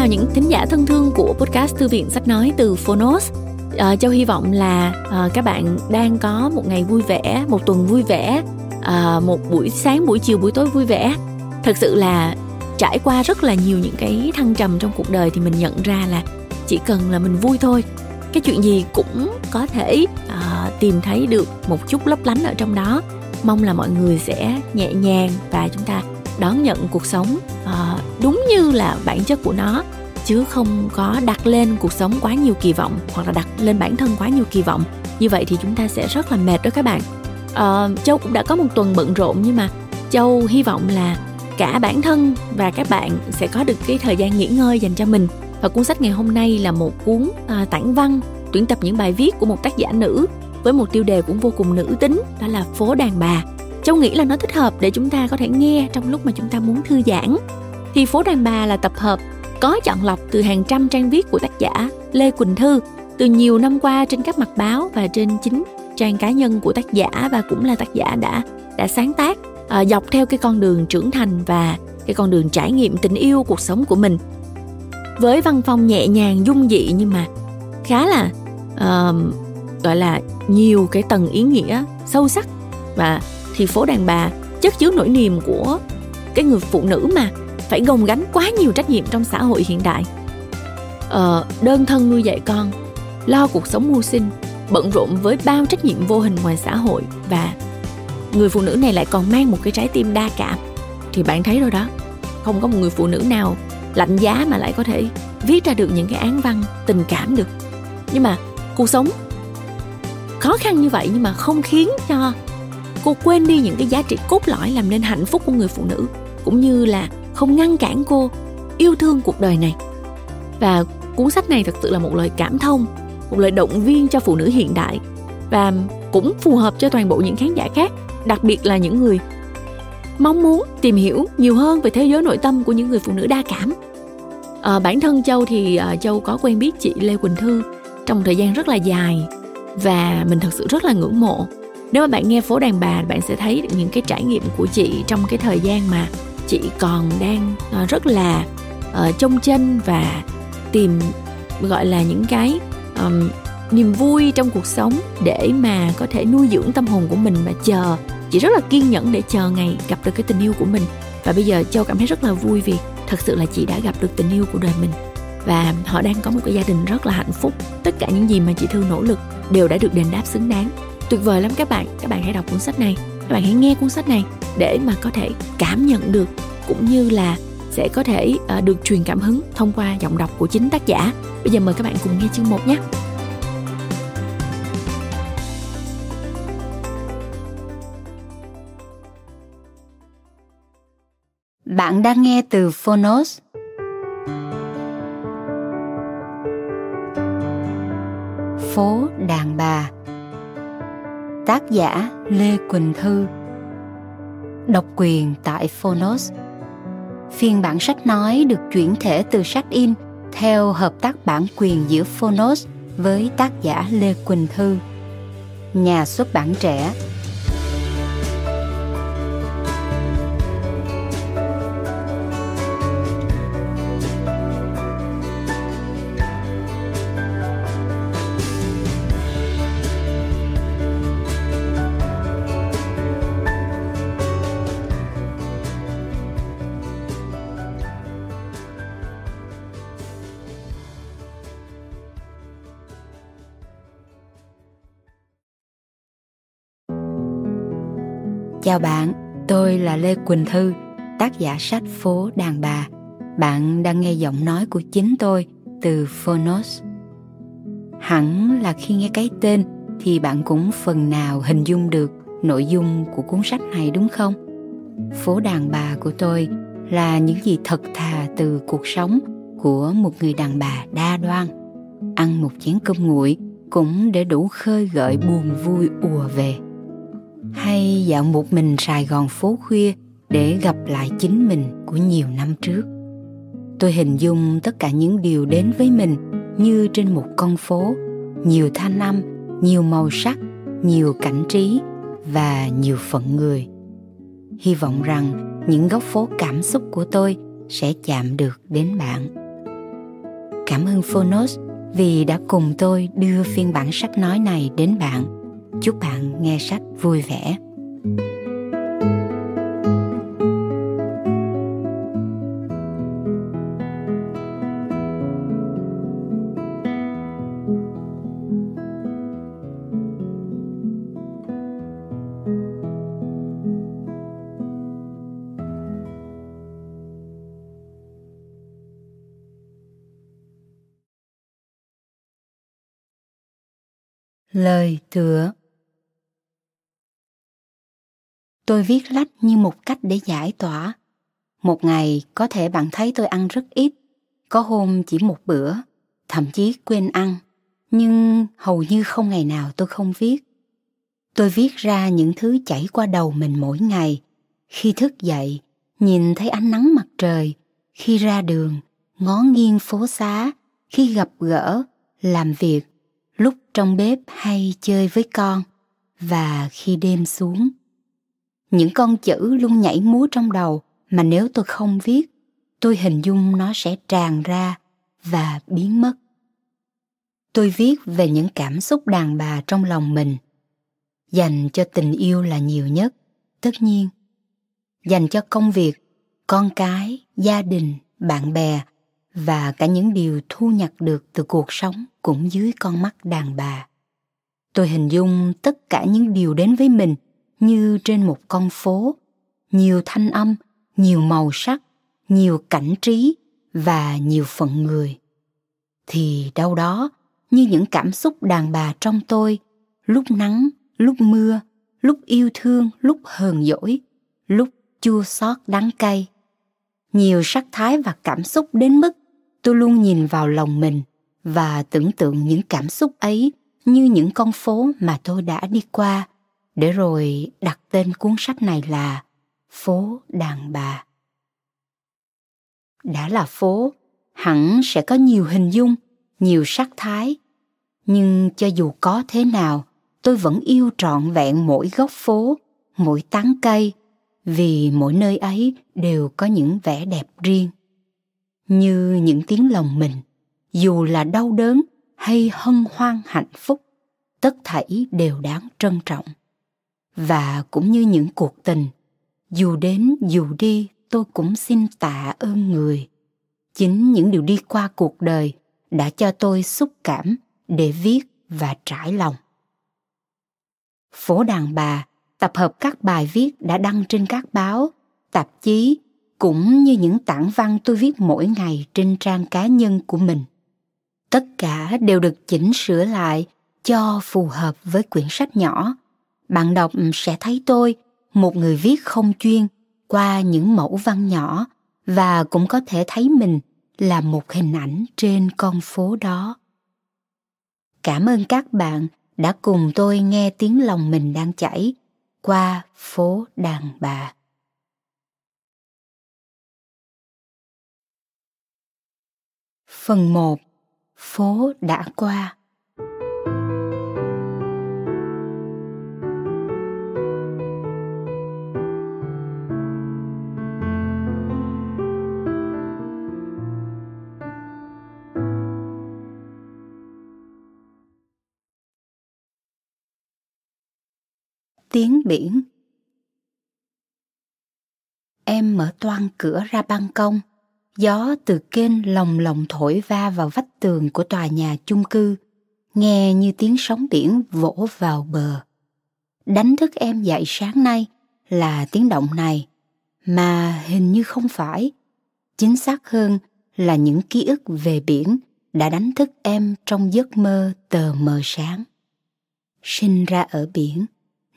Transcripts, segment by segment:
chào những thính giả thân thương của podcast Thư viện Sách Nói từ Phonos. À, Châu hy vọng là à, các bạn đang có một ngày vui vẻ, một tuần vui vẻ, à, một buổi sáng, buổi chiều, buổi tối vui vẻ. Thật sự là trải qua rất là nhiều những cái thăng trầm trong cuộc đời thì mình nhận ra là chỉ cần là mình vui thôi cái chuyện gì cũng có thể à, tìm thấy được một chút lấp lánh ở trong đó mong là mọi người sẽ nhẹ nhàng và chúng ta đón nhận cuộc sống uh, đúng như là bản chất của nó chứ không có đặt lên cuộc sống quá nhiều kỳ vọng hoặc là đặt lên bản thân quá nhiều kỳ vọng. Như vậy thì chúng ta sẽ rất là mệt đó các bạn. À, châu cũng đã có một tuần bận rộn nhưng mà châu hy vọng là cả bản thân và các bạn sẽ có được cái thời gian nghỉ ngơi dành cho mình. Và cuốn sách ngày hôm nay là một cuốn à, tản văn tuyển tập những bài viết của một tác giả nữ với một tiêu đề cũng vô cùng nữ tính đó là phố đàn bà. Châu nghĩ là nó thích hợp để chúng ta có thể nghe trong lúc mà chúng ta muốn thư giãn. Thì phố đàn bà là tập hợp có chọn lọc từ hàng trăm trang viết của tác giả lê quỳnh thư từ nhiều năm qua trên các mặt báo và trên chính trang cá nhân của tác giả và cũng là tác giả đã đã sáng tác à, dọc theo cái con đường trưởng thành và cái con đường trải nghiệm tình yêu cuộc sống của mình. Với văn phong nhẹ nhàng dung dị nhưng mà khá là uh, gọi là nhiều cái tầng ý nghĩa sâu sắc. Và thì phố đàn bà chất chứa nỗi niềm của cái người phụ nữ mà phải gồng gánh quá nhiều trách nhiệm trong xã hội hiện đại. Ờ, đơn thân nuôi dạy con lo cuộc sống mưu sinh bận rộn với bao trách nhiệm vô hình ngoài xã hội và người phụ nữ này lại còn mang một cái trái tim đa cảm. Thì bạn thấy rồi đó không có một người phụ nữ nào lạnh giá mà lại có thể viết ra được những cái án văn tình cảm được. Nhưng mà cuộc sống khó khăn như vậy nhưng mà không khiến cho cô quên đi những cái giá trị cốt lõi làm nên hạnh phúc của người phụ nữ cũng như là không ngăn cản cô yêu thương cuộc đời này. Và cuốn sách này thật sự là một lời cảm thông một lời động viên cho phụ nữ hiện đại và cũng phù hợp cho toàn bộ những khán giả khác đặc biệt là những người mong muốn tìm hiểu nhiều hơn về thế giới nội tâm của những người phụ nữ đa cảm. À, bản thân châu thì à, châu có quen biết chị lê quỳnh thư trong một thời gian rất là dài và mình thật sự rất là ngưỡng mộ. Nếu mà bạn nghe phố đàn bà bạn sẽ thấy những cái trải nghiệm của chị trong cái thời gian mà chị còn đang ờ, rất là ờ, trông chân và tìm gọi là những cái um, niềm vui trong cuộc sống để mà có thể nuôi dưỡng tâm hồn của mình và chờ. Chị rất là kiên nhẫn để chờ ngày gặp được cái tình yêu của mình. Và bây giờ châu cảm thấy rất là vui vì thật sự là chị đã gặp được tình yêu của đời mình. Và họ đang có một cái gia đình rất là hạnh phúc. Tất cả những gì mà chị thư nỗ lực đều đã được đền đáp xứng đáng. Tuyệt vời lắm các bạn. Các bạn hãy đọc cuốn sách này. Các bạn hãy nghe cuốn sách này để mà có thể cảm nhận được, cũng như là sẽ có thể ờ, được truyền cảm hứng thông qua giọng đọc của chính tác giả. Bây giờ mời các bạn cùng nghe chương 1 nhé. Bạn đang nghe từ Phonos. Phố đàn bà. Tác giả Lê Quỳnh Thư. Độc quyền tại Phonos Phiên bản sách nói được chuyển thể từ sách in theo hợp tác bản quyền giữa Phonos với tác giả Lê Quỳnh Thư. Nhà xuất bản trẻ Chào bạn, tôi là Lê Quỳnh Thư, tác giả sách Phố Đàn Bà. Bạn đang nghe giọng nói của chính tôi từ Phonos. Hẳn là khi nghe cái tên thì bạn cũng phần nào hình dung được nội dung của cuốn sách này đúng không? Phố đàn bà của tôi là những gì thật thà từ cuộc sống của một người đàn bà đa đoan. Ăn một chén cơm nguội cũng để đủ khơi gợi buồn vui ùa về hay dạo một mình Sài Gòn phố khuya để gặp lại chính mình của nhiều năm trước. Tôi hình dung tất cả những điều đến với mình như trên một con phố, nhiều thanh âm, nhiều màu sắc, nhiều cảnh trí và nhiều phận người. Hy vọng rằng những góc phố cảm xúc của tôi sẽ chạm được đến bạn. Cảm ơn Phonos vì đã cùng tôi đưa phiên bản sách nói này đến bạn. Chúc bạn nghe sách vui vẻ. Lời tựa Tôi viết lách như một cách để giải tỏa. Một ngày có thể bạn thấy tôi ăn rất ít, có hôm chỉ một bữa, thậm chí quên ăn, nhưng hầu như không ngày nào tôi không viết. Tôi viết ra những thứ chảy qua đầu mình mỗi ngày. Khi thức dậy, nhìn thấy ánh nắng mặt trời, khi ra đường, ngó nghiêng phố xá, khi gặp gỡ, làm việc, lúc trong bếp hay chơi với con và khi đêm xuống những con chữ luôn nhảy múa trong đầu mà nếu tôi không viết, tôi hình dung nó sẽ tràn ra và biến mất. Tôi viết về những cảm xúc đàn bà trong lòng mình, dành cho tình yêu là nhiều nhất, tất nhiên. Dành cho công việc, con cái, gia đình, bạn bè và cả những điều thu nhặt được từ cuộc sống cũng dưới con mắt đàn bà. Tôi hình dung tất cả những điều đến với mình như trên một con phố, nhiều thanh âm, nhiều màu sắc, nhiều cảnh trí và nhiều phận người. Thì đâu đó, như những cảm xúc đàn bà trong tôi, lúc nắng, lúc mưa, lúc yêu thương, lúc hờn dỗi, lúc chua xót đắng cay. Nhiều sắc thái và cảm xúc đến mức tôi luôn nhìn vào lòng mình và tưởng tượng những cảm xúc ấy như những con phố mà tôi đã đi qua để rồi đặt tên cuốn sách này là phố đàn bà. Đã là phố, hẳn sẽ có nhiều hình dung, nhiều sắc thái. Nhưng cho dù có thế nào, tôi vẫn yêu trọn vẹn mỗi góc phố, mỗi tán cây, vì mỗi nơi ấy đều có những vẻ đẹp riêng. Như những tiếng lòng mình, dù là đau đớn hay hân hoan hạnh phúc, tất thảy đều đáng trân trọng và cũng như những cuộc tình, dù đến dù đi, tôi cũng xin tạ ơn người. Chính những điều đi qua cuộc đời đã cho tôi xúc cảm để viết và trải lòng. Phố đàn bà tập hợp các bài viết đã đăng trên các báo, tạp chí, cũng như những tản văn tôi viết mỗi ngày trên trang cá nhân của mình. Tất cả đều được chỉnh sửa lại cho phù hợp với quyển sách nhỏ bạn đọc sẽ thấy tôi, một người viết không chuyên, qua những mẫu văn nhỏ, và cũng có thể thấy mình là một hình ảnh trên con phố đó. Cảm ơn các bạn đã cùng tôi nghe tiếng lòng mình đang chảy qua phố đàn bà. Phần 1 Phố đã qua. Tiếng biển em mở toang cửa ra ban công Gió từ kênh lồng lồng thổi va vào vách tường của tòa nhà chung cư, nghe như tiếng sóng biển vỗ vào bờ. Đánh thức em dậy sáng nay là tiếng động này, mà hình như không phải. Chính xác hơn là những ký ức về biển đã đánh thức em trong giấc mơ tờ mờ sáng. Sinh ra ở biển,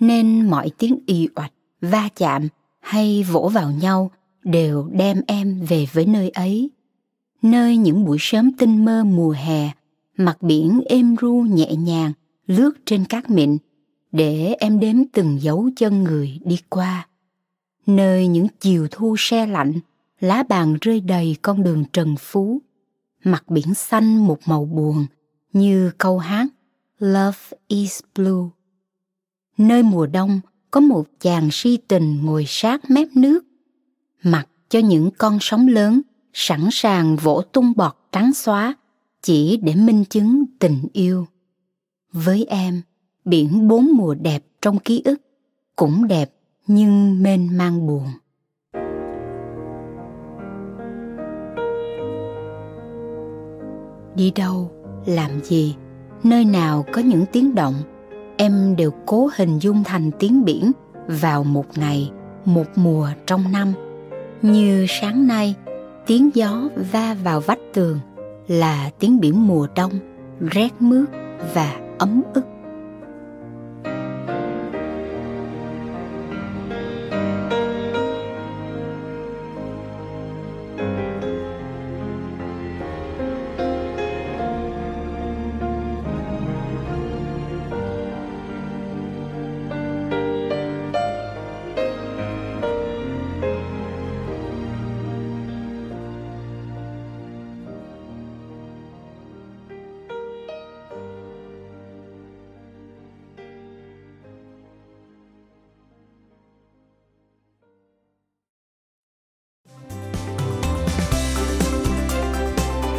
nên mọi tiếng y oạch, va chạm hay vỗ vào nhau – đều đem em về với nơi ấy. Nơi những buổi sớm tinh mơ mùa hè mặt biển êm ru nhẹ nhàng lướt trên cát mịn để em đếm từng dấu chân người đi qua. Nơi những chiều thu se lạnh lá bàn rơi đầy con đường trần phú mặt biển xanh một màu buồn như câu hát love is blue nơi mùa đông có một chàng si tình ngồi sát mép nước, mặc cho những con sóng lớn sẵn sàng vỗ tung bọt trắng xóa chỉ để minh chứng tình yêu. Với em, biển bốn mùa đẹp trong ký ức cũng đẹp nhưng mênh mang buồn. Đi đâu, làm gì, nơi nào có những tiếng động em đều cố hình dung thành tiếng biển vào một ngày, một mùa trong năm. Như sáng nay, tiếng gió va vào vách tường là tiếng biển mùa đông, rét mướt và ấm ức.